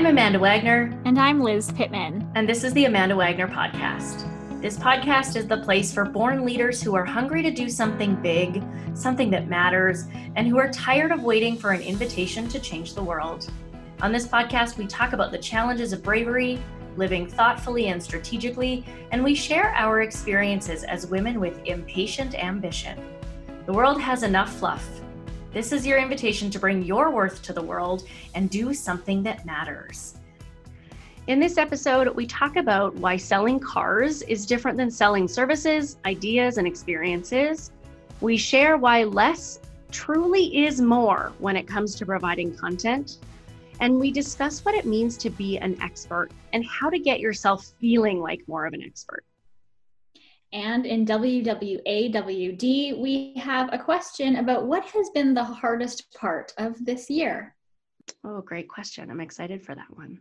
I'm Amanda Wagner. And I'm Liz Pittman. And this is the Amanda Wagner Podcast. This podcast is the place for born leaders who are hungry to do something big, something that matters, and who are tired of waiting for an invitation to change the world. On this podcast, we talk about the challenges of bravery, living thoughtfully and strategically, and we share our experiences as women with impatient ambition. The world has enough fluff this is your invitation to bring your worth to the world and do something that matters. In this episode, we talk about why selling cars is different than selling services, ideas, and experiences. We share why less truly is more when it comes to providing content. And we discuss what it means to be an expert and how to get yourself feeling like more of an expert. And in WWAWD, we have a question about what has been the hardest part of this year. Oh, great question. I'm excited for that one.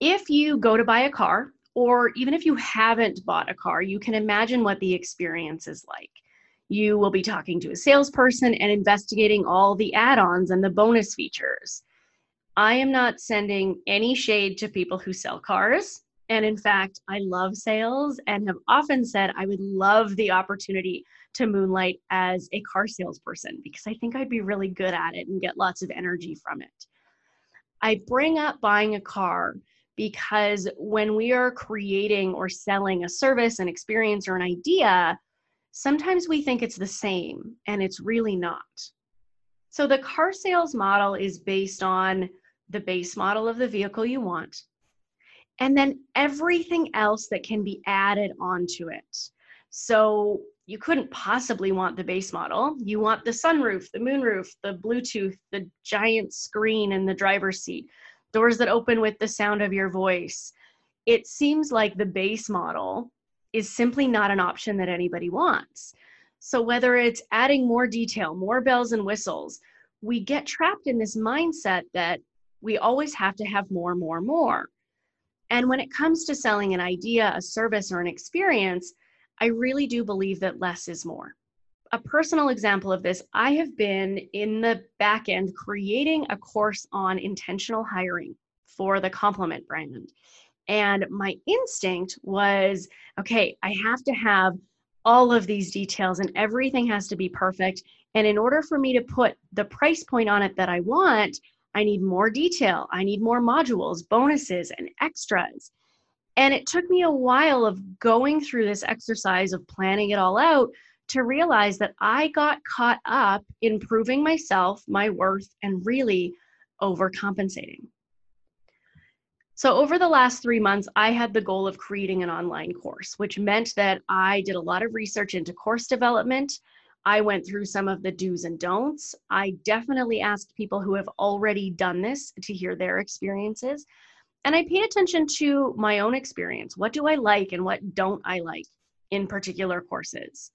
If you go to buy a car, or even if you haven't bought a car, you can imagine what the experience is like. You will be talking to a salesperson and investigating all the add ons and the bonus features. I am not sending any shade to people who sell cars. And in fact, I love sales and have often said I would love the opportunity to moonlight as a car salesperson because I think I'd be really good at it and get lots of energy from it. I bring up buying a car because when we are creating or selling a service, an experience, or an idea, sometimes we think it's the same and it's really not. So the car sales model is based on the base model of the vehicle you want and then everything else that can be added onto it. So you couldn't possibly want the base model. You want the sunroof, the moonroof, the Bluetooth, the giant screen in the driver's seat, doors that open with the sound of your voice. It seems like the base model is simply not an option that anybody wants. So whether it's adding more detail, more bells and whistles, we get trapped in this mindset that we always have to have more, more, more. And when it comes to selling an idea, a service, or an experience, I really do believe that less is more. A personal example of this I have been in the back end creating a course on intentional hiring for the Complement brand. And my instinct was okay, I have to have all of these details and everything has to be perfect. And in order for me to put the price point on it that I want, I need more detail. I need more modules, bonuses, and extras. And it took me a while of going through this exercise of planning it all out to realize that I got caught up in proving myself, my worth, and really overcompensating. So, over the last three months, I had the goal of creating an online course, which meant that I did a lot of research into course development. I went through some of the do's and don'ts. I definitely asked people who have already done this to hear their experiences. And I paid attention to my own experience. What do I like and what don't I like in particular courses?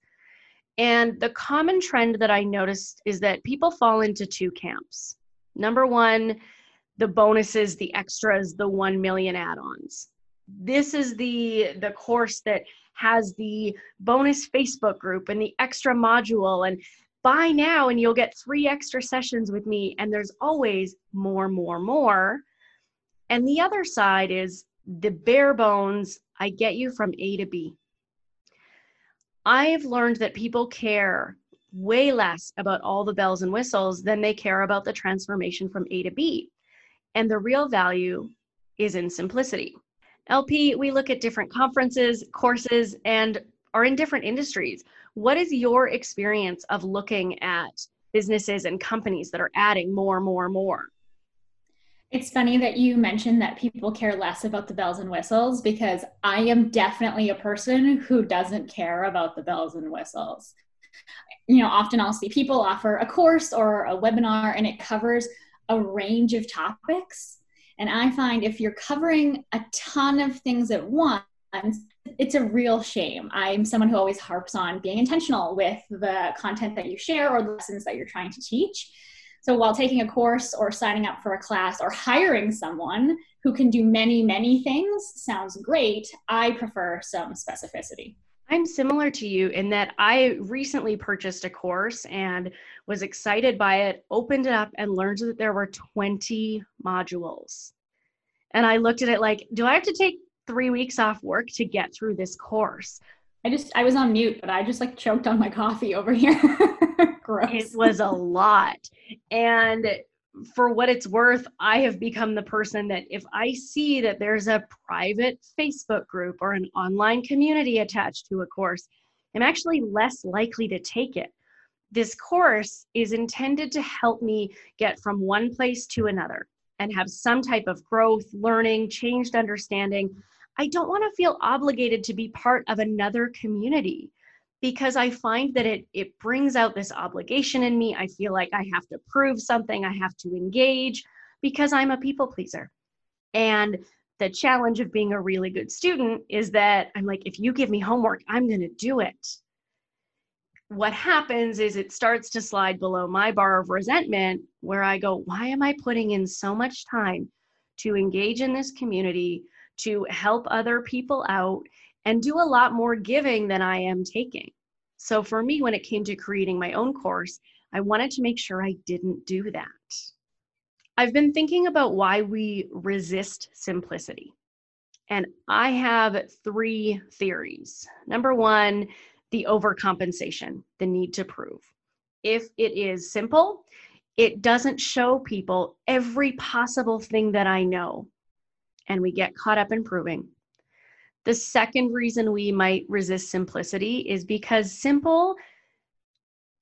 And the common trend that I noticed is that people fall into two camps. Number one, the bonuses, the extras, the 1 million add ons. This is the, the course that has the bonus Facebook group and the extra module and buy now and you'll get three extra sessions with me. And there's always more more more. And the other side is the bare bones. I get you from a to b. I've learned that people care way less about all the bells and whistles than they care about the transformation from a to b. And the real value is in simplicity LP, we look at different conferences, courses, and are in different industries. What is your experience of looking at businesses and companies that are adding more, more, more? It's funny that you mentioned that people care less about the bells and whistles because I am definitely a person who doesn't care about the bells and whistles. You know, often I'll see people offer a course or a webinar and it covers a range of topics and I find if you're covering a ton of things at once, it's a real shame. I'm someone who always harps on being intentional with the content that you share or the lessons that you're trying to teach. So while taking a course or signing up for a class or hiring someone who can do many, many things sounds great, I prefer some specificity. I'm similar to you in that I recently purchased a course and was excited by it, opened it up, and learned that there were 20 modules. And I looked at it like, do I have to take three weeks off work to get through this course? I just, I was on mute, but I just like choked on my coffee over here. Gross. It was a lot. And for what it's worth, I have become the person that if I see that there's a private Facebook group or an online community attached to a course, I'm actually less likely to take it. This course is intended to help me get from one place to another and have some type of growth, learning, changed understanding. I don't want to feel obligated to be part of another community because I find that it it brings out this obligation in me. I feel like I have to prove something, I have to engage because I'm a people pleaser. And the challenge of being a really good student is that I'm like if you give me homework, I'm going to do it. What happens is it starts to slide below my bar of resentment where I go, why am I putting in so much time to engage in this community, to help other people out and do a lot more giving than I am taking. So for me, when it came to creating my own course, I wanted to make sure I didn't do that. I've been thinking about why we resist simplicity. And I have three theories. Number one, the overcompensation, the need to prove. If it is simple, it doesn't show people every possible thing that I know. And we get caught up in proving. The second reason we might resist simplicity is because simple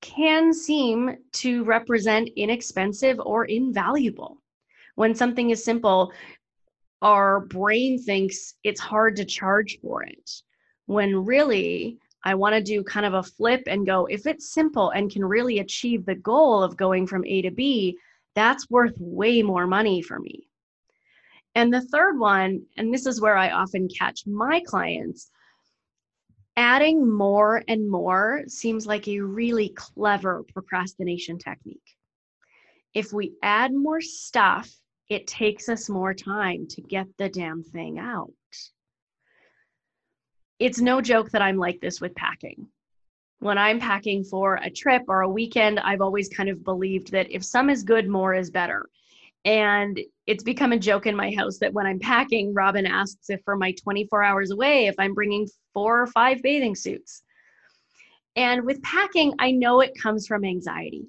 can seem to represent inexpensive or invaluable. When something is simple, our brain thinks it's hard to charge for it. When really, I want to do kind of a flip and go, if it's simple and can really achieve the goal of going from A to B, that's worth way more money for me. And the third one, and this is where I often catch my clients, adding more and more seems like a really clever procrastination technique. If we add more stuff, it takes us more time to get the damn thing out. It's no joke that I'm like this with packing. When I'm packing for a trip or a weekend, I've always kind of believed that if some is good, more is better. And it's become a joke in my house that when I'm packing, Robin asks if for my 24 hours away, if I'm bringing four or five bathing suits. And with packing, I know it comes from anxiety.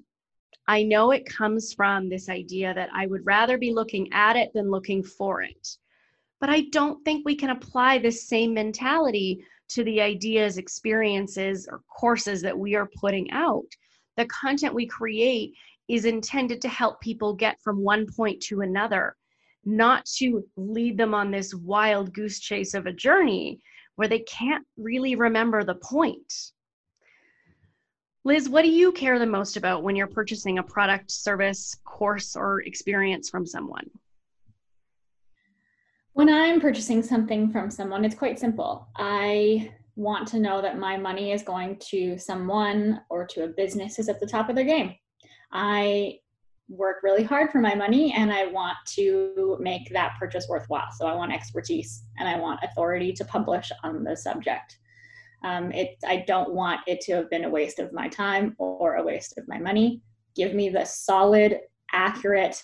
I know it comes from this idea that I would rather be looking at it than looking for it. But I don't think we can apply this same mentality to the ideas, experiences, or courses that we are putting out. The content we create is intended to help people get from one point to another, not to lead them on this wild goose chase of a journey where they can't really remember the point. Liz, what do you care the most about when you're purchasing a product, service, course, or experience from someone? When I'm purchasing something from someone, it's quite simple. I want to know that my money is going to someone or to a business who's at the top of their game. I work really hard for my money and I want to make that purchase worthwhile. So I want expertise and I want authority to publish on the subject. Um, it, I don't want it to have been a waste of my time or a waste of my money. Give me the solid, accurate,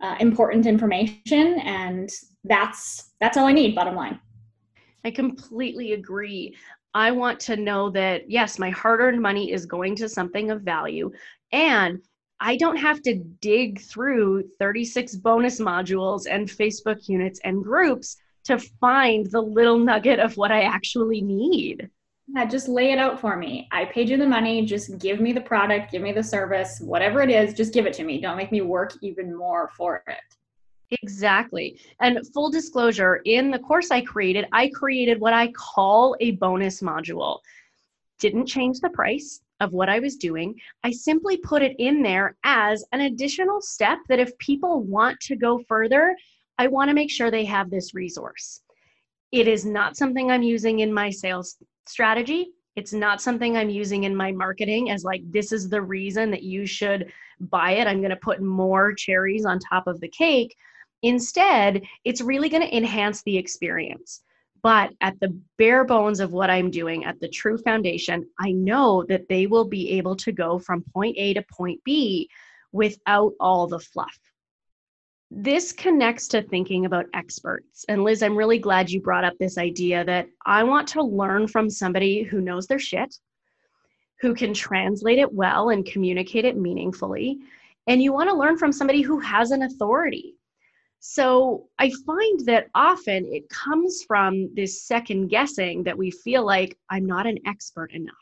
uh, important information, and that's that's all I need. Bottom line. I completely agree. I want to know that yes, my hard earned money is going to something of value. And I don't have to dig through 36 bonus modules and Facebook units and groups to find the little nugget of what I actually need. Yeah, just lay it out for me. I paid you the money. Just give me the product, give me the service, whatever it is, just give it to me. Don't make me work even more for it. Exactly. And full disclosure, in the course I created, I created what I call a bonus module. Didn't change the price, of what I was doing. I simply put it in there as an additional step that if people want to go further, I want to make sure they have this resource. It is not something I'm using in my sales strategy. It's not something I'm using in my marketing as like, this is the reason that you should buy it. I'm going to put more cherries on top of the cake. Instead, it's really going to enhance the experience. But at the bare bones of what I'm doing, at the true foundation, I know that they will be able to go from point A to point B without all the fluff. this connects to thinking about experts. And Liz, I'm really glad you brought up this idea that I want to learn from somebody who knows their shit, who can translate it well and communicate it meaningfully. And you want to learn from somebody who has an authority. So I find that often it comes from this second guessing that we feel like I'm not an expert enough.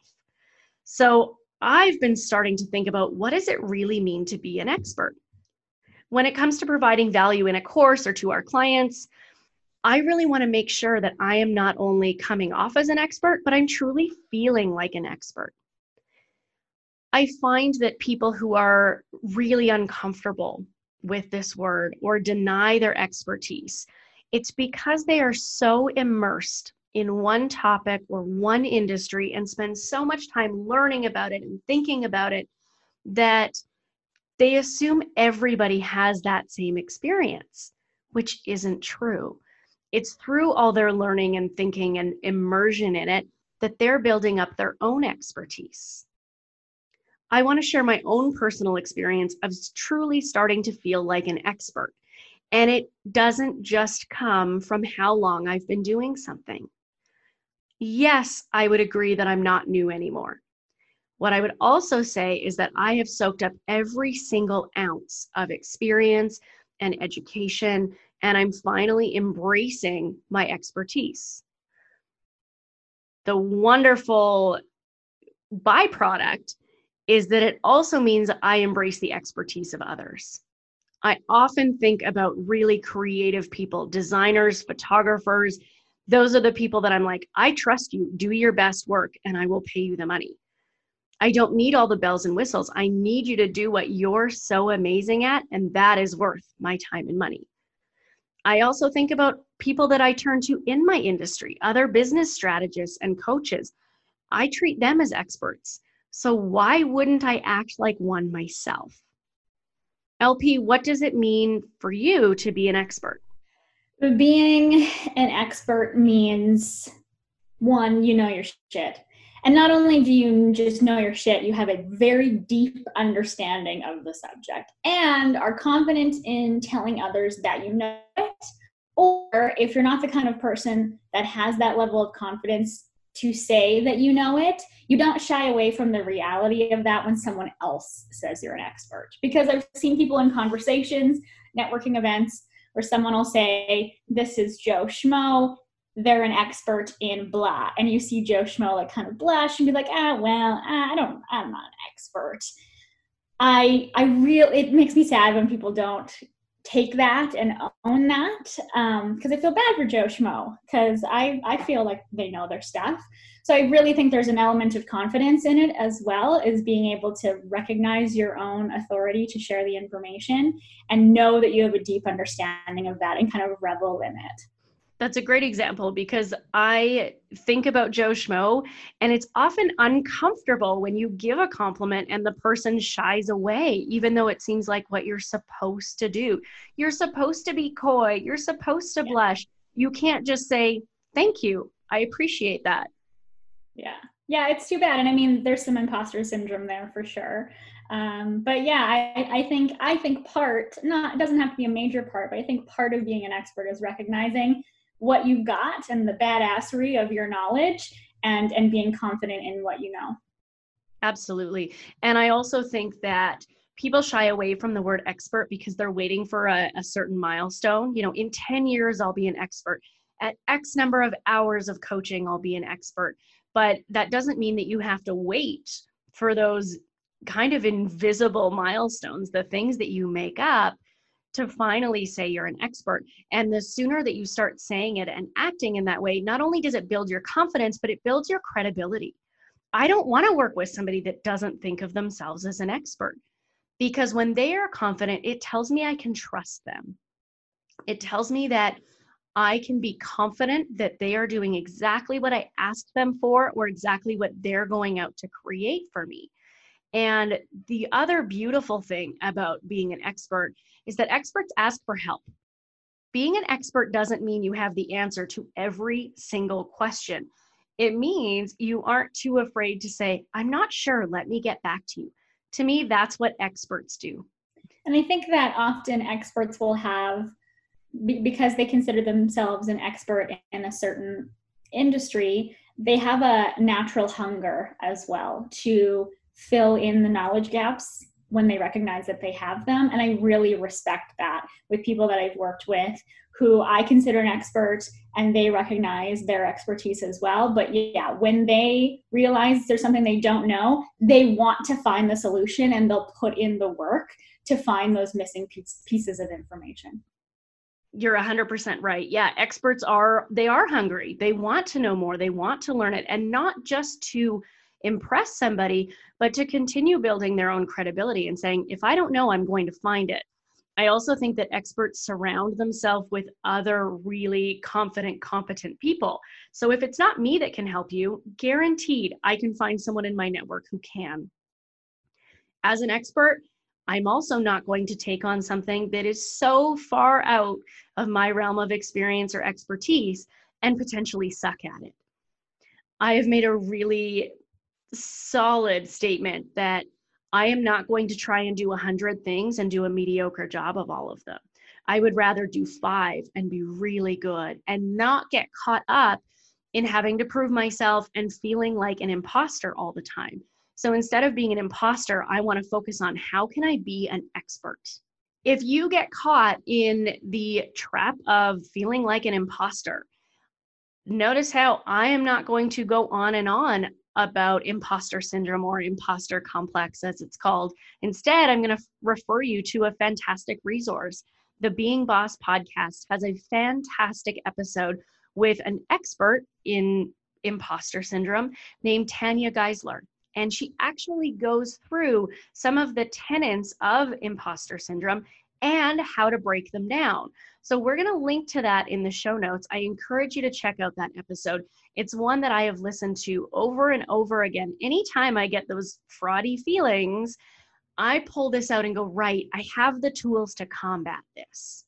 So I've been starting to think about what does it really mean to be an expert? when it comes to providing value in a course or to our clients, I really want to make sure that I am not only coming off as an expert, but I'm truly feeling like an expert. I find that people who are really uncomfortable with this word or deny their expertise, it's because they are so immersed in one topic or one industry and spend so much time learning about it and thinking about it that they assume everybody has that same experience, which isn't true. It's through all their learning and thinking and immersion in it that they're building up their own expertise. I want to share my own personal experience of truly starting to feel like an expert. And it doesn't just come from how long I've been doing something. Yes, I would agree that I'm not new anymore. What I would also say is that I have soaked up every single ounce of experience and education, and I'm finally embracing my expertise. The wonderful byproduct is that it also means I embrace the expertise of others. I often think about really creative people, designers, photographers. Those are the people that I'm like, I trust you, do your best work, and I will pay you the money. I don't need all the bells and whistles. I need you to do what you're so amazing at, and that is worth my time and money. I also think about people that I turn to in my industry, other business strategists and coaches. I treat them as experts. So why wouldn't I act like one myself? LP, what does it mean for you to be an expert? Being an expert means one, you know your shit. And not only do you just know your shit, you have a very deep understanding of the subject and are confident in telling others that you know it. Or if you're not the kind of person that has that level of confidence to say that you know it, you don't shy away from the reality of that when someone else says you're an expert. Because I've seen people in conversations, networking events, where someone will say, This is Joe Schmo. They're an expert in blah. And you see joe schmo like kind of blush and be like ah well i don't i'm not an expert. I i real it makes me sad when people don't take that and own that because um, i feel bad for joe schmo because i i feel like they know their stuff. So i really think there's an element of confidence in it as well as being able to recognize your own authority to share the information and know that you have a deep understanding of that and kind of revel in it that's a great example because I think about Joe Schmo, and it's often uncomfortable when you give a compliment and the person shies away, even though it seems like what you're supposed to do. You're supposed to be coy, you're supposed to yeah. blush. You can't just say, Thank you. I appreciate that. Yeah. Yeah, it's too bad. And I mean, there's some imposter syndrome there for sure. Um, but yeah, I, I think I think part not it doesn't have to be a major part, but I think part of being an expert is recognizing what you got and the badassery of your knowledge and and being confident in what you know. Absolutely. And i also think that people shy away from the word expert because they're waiting for a, a certain milestone. You know in 10 years i'll be an expert. At x number of hours of coaching i'll be an expert. But that doesn't mean that you have to wait for those kind of invisible milestones the things that you make up to finally say you're an expert. And the sooner that you start saying it and acting in that way, not only does it build your confidence, but it builds your credibility. I don't want to work with somebody that doesn't think of themselves as an expert because when they are confident, it tells me I can trust them. It tells me that I can be confident that they are doing exactly what I asked them for or exactly what they're going out to create for me. And the other beautiful thing about being an expert is that experts ask for help. Being an expert doesn't mean you have the answer to every single question. It means you aren't too afraid to say, I'm not sure, let me get back to you. To me, that's what experts do. And I think that often experts will have, because they consider themselves an expert in a certain industry, they have a natural hunger as well to fill in the knowledge gaps when they recognize that they have them. And I really respect that with people that I've worked with who I consider an expert and they recognize their expertise as well. But yeah, when they realize there's something they don't know, they want to find the solution and they'll put in the work to find those missing pieces of information. You're 100% right. Yeah, experts are they are hungry. They want to know more. They want to learn it and not just to impress somebody, but to continue building their own credibility and saying, if I don't know, I'm going to find it. I also think that experts surround themselves with other really confident, competent people. So if it's not me that can help you, guaranteed I can find someone in my network who can. As an expert, I'm also not going to take on something that is so far out of my realm of experience or expertise and potentially suck at it. I have made a really solid statement that I am not going to try and do a hundred things and do a mediocre job of all of them. I would rather do five and be really good and not get caught up in having to prove myself and feeling like an imposter all the time. So instead of being an imposter, I want to focus on how can I be an expert? If you get caught in the trap of feeling like an imposter, notice how I am not going to go on and on about imposter syndrome or imposter complex, as it's called. Instead, I'm going to refer you to a fantastic resource. The Being Boss podcast has a fantastic episode with an expert in imposter syndrome named Tanya Geisler and she actually goes through some of the tenets of imposter syndrome and how to break them down. So we're going to link to that in the show notes. I encourage you to check out that episode. It's one that I have listened to over and over again. Anytime I get those fraudy feelings, I pull this out and go, right, I have the tools to combat this.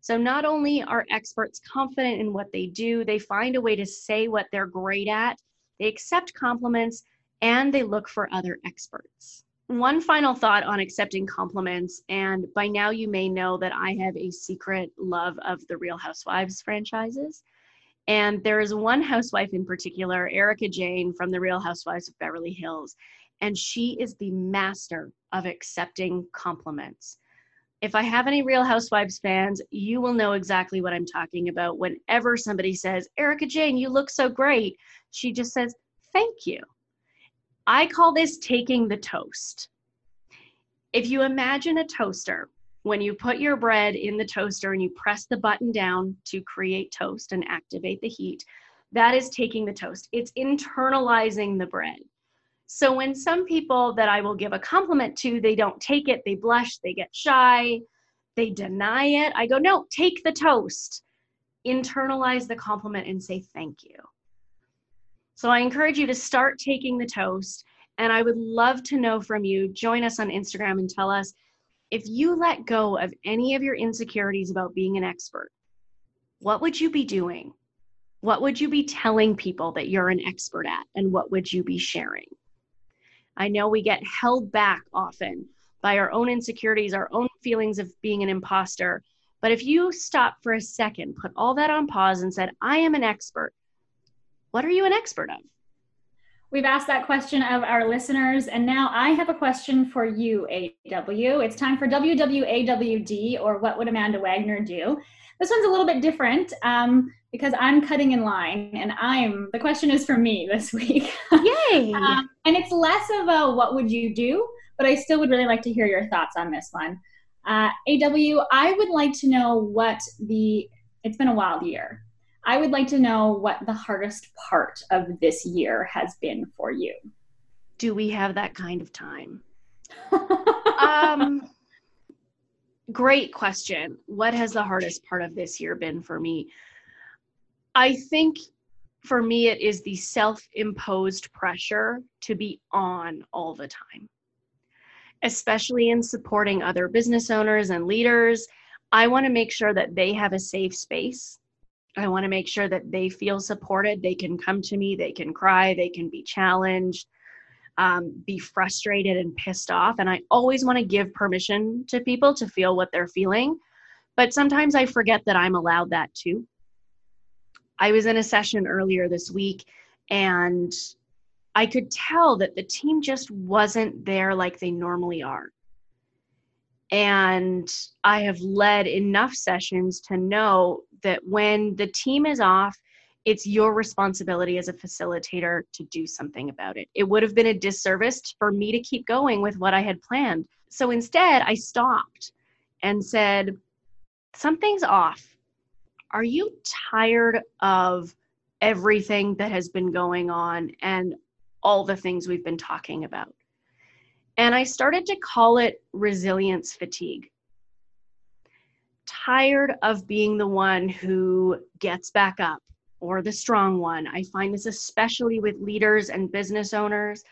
So not only are experts confident in what they do, they find a way to say what they're great at, they accept compliments, and they look for other experts. One final thought on accepting compliments, and by now you may know that I have a secret love of the Real Housewives franchises. And there is one housewife in particular, Erika Jayne from the Real Housewives of Beverly Hills, and she is the master of accepting compliments. If I have any Real Housewives fans, you will know exactly what I'm talking about. Whenever somebody says, Erika Jayne, you look so great, she just says, Thank you. I call this taking the toast. If you imagine a toaster, when you put your bread in the toaster and you press the button down to create toast and activate the heat, that is taking the toast. It's internalizing the bread. So when some people that I will give a compliment to, they don't take it, they blush, they get shy, they deny it, I go, no, take the toast. Internalize the compliment and say thank you. So I encourage you to start taking the toast. And I would love to know from you. Join us on Instagram and tell us if you let go of any of your insecurities about being an expert, what would you be doing? What would you be telling people that you're an expert at? And what would you be sharing? I know we get held back often by our own insecurities, our own feelings of being an imposter. But if you stop for a second, put all that on pause and said, I am an expert, what are you an expert of? We've asked that question of our listeners, and now I have a question for you, AW. It's time for WWAWD, or What Would Amanda Wagner Do? This one's a little bit different um, because I'm cutting in line, and I'm the question is for me this week. Yay! um, and it's less of a what would you do, but I still would really like to hear your thoughts on this one. Uh, AW, I would like to know what the it's been a wild year I would like to know what the hardest part of this year has been for you. Do we have that kind of time? um, great question. What has the hardest part of this year been for me? I think for me, it is the self imposed pressure to be on all the time, especially in supporting other business owners and leaders. I want to make sure that they have a safe space I want to make sure that they feel supported. They can come to me, they can cry, they can be challenged. um, be frustrated and pissed off. And I always want to give permission to people to feel what they're feeling. But sometimes I forget that I'm allowed that too. I was in a session earlier this week and I could tell that the team just wasn't there like they normally are. And I have led enough sessions to know that when the team is off, it's your responsibility as a facilitator to do something about it. It would have been a disservice for me to keep going with what I had planned. So instead, I stopped and said, Something's off. Are you tired of everything that has been going on and all the things we've been talking about? And I started to call it resilience fatigue. Tired of being the one who gets back up or the strong one. I find this especially with leaders and business owners.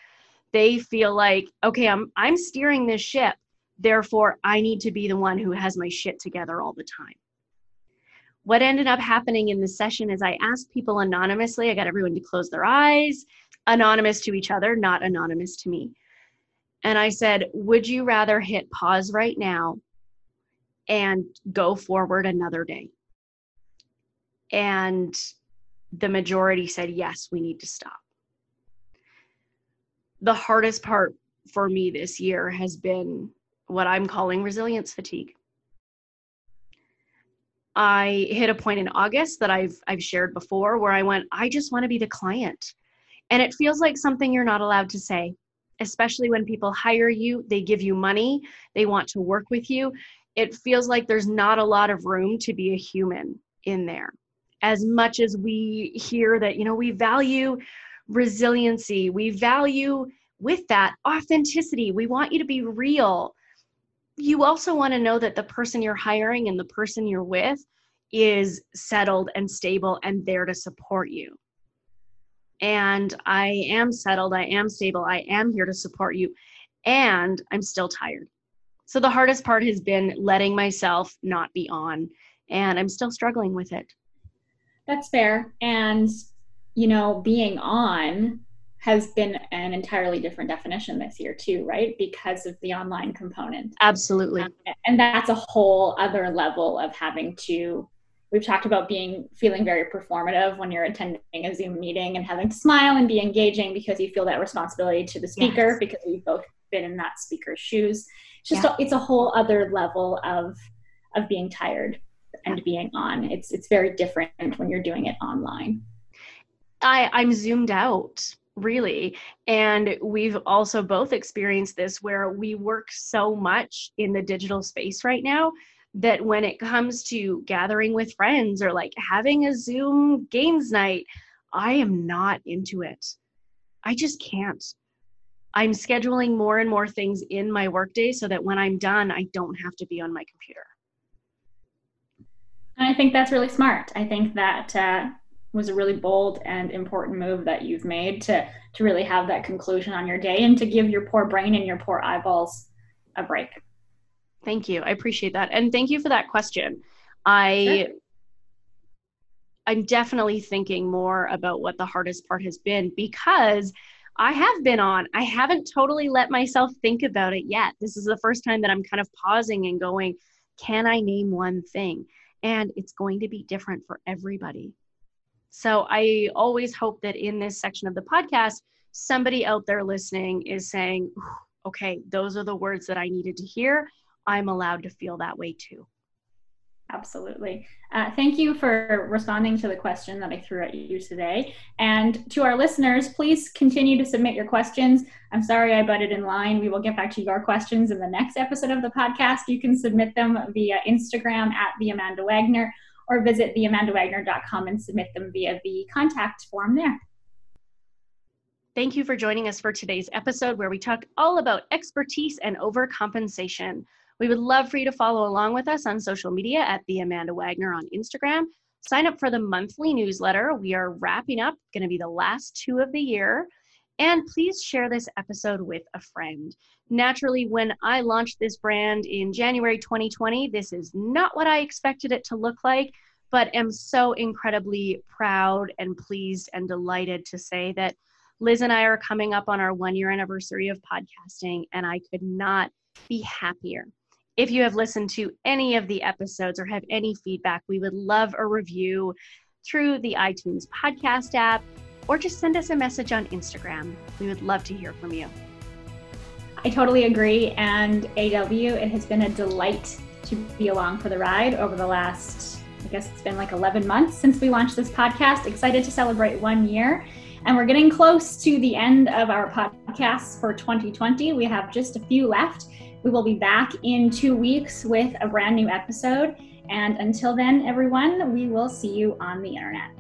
They feel like, okay, I'm I'm steering this ship. Therefore, I need to be the one who has my shit together all the time. What ended up happening in the session is I asked people anonymously, I got everyone to close their eyes, anonymous to each other, not anonymous to me. And I said, Would you rather hit pause right now and go forward another day? And the majority said, yes, we need to stop. The hardest part for me this year has been what I'm calling resilience fatigue. I hit a point in August that I've I've shared before where I went, I just want to be the client. And it feels like something you're not allowed to say, especially when people hire you, they give you money, they want to work with you. It feels like there's not a lot of room to be a human in there as much as we hear that you know we value resiliency we value with that authenticity we want you to be real you also want to know that the person you're hiring and the person you're with is settled and stable and there to support you and i am settled i am stable i am here to support you and i'm still tired so the hardest part has been letting myself not be on and i'm still struggling with it that's fair. And, you know, being on has been an entirely different definition this year, too, right? Because of the online component. Absolutely. Um, and that's a whole other level of having to. We've talked about being feeling very performative when you're attending a Zoom meeting and having to smile and be engaging because you feel that responsibility to the speaker yes. because we've both been in that speaker's shoes. It's just yeah. a, it's a whole other level of of being tired and being on. It's it's very different when you're doing it online. I I'm zoomed out really and we've also both experienced this where we work so much in the digital space right now that when it comes to gathering with friends or like having a Zoom games night, I am not into it. I just can't. I'm scheduling more and more things in my workday so that when I'm done, I don't have to be on my computer. And I think that's really smart. I think that uh, was a really bold and important move that you've made to to really have that conclusion on your day and to give your poor brain and your poor eyeballs a break. Thank you. I appreciate that. And thank you for that question. I sure. I'm definitely thinking more about what the hardest part has been because I have been on. I haven't totally let myself think about it yet. This is the first time that I'm kind of pausing and going, can I name one thing? and it's going to be different for everybody. So I always hope that in this section of the podcast, somebody out there listening is saying, okay, those are the words that I needed to hear. I'm allowed to feel that way too. Absolutely. Uh, thank you for responding to the question that I threw at you today. And to our listeners, please continue to submit your questions. I'm sorry I butted in line. We will get back to your questions in the next episode of the podcast. You can submit them via Instagram at the Amanda Wagner or visit theamandawagner.com and submit them via the contact form there. Thank you for joining us for today's episode where we talk all about expertise and overcompensation. We would love for you to follow along with us on social media at the Amanda Wagner on Instagram. Sign up for the monthly newsletter. We are wrapping up, going to be the last two of the year. And please share this episode with a friend. Naturally, when I launched this brand in January 2020, this is not what I expected it to look like, but am so incredibly proud and pleased and delighted to say that Liz and I are coming up on our one year anniversary of podcasting, and I could not be happier. If you have listened to any of the episodes or have any feedback, we would love a review through the iTunes podcast app or just send us a message on Instagram. We would love to hear from you. I totally agree. And AW, it has been a delight to be along for the ride over the last, I guess it's been like 11 months since we launched this podcast. Excited to celebrate one year. And we're getting close to the end of our podcasts for 2020. We have just a few left. We will be back in two weeks with a brand new episode. And until then, everyone, we will see you on the internet.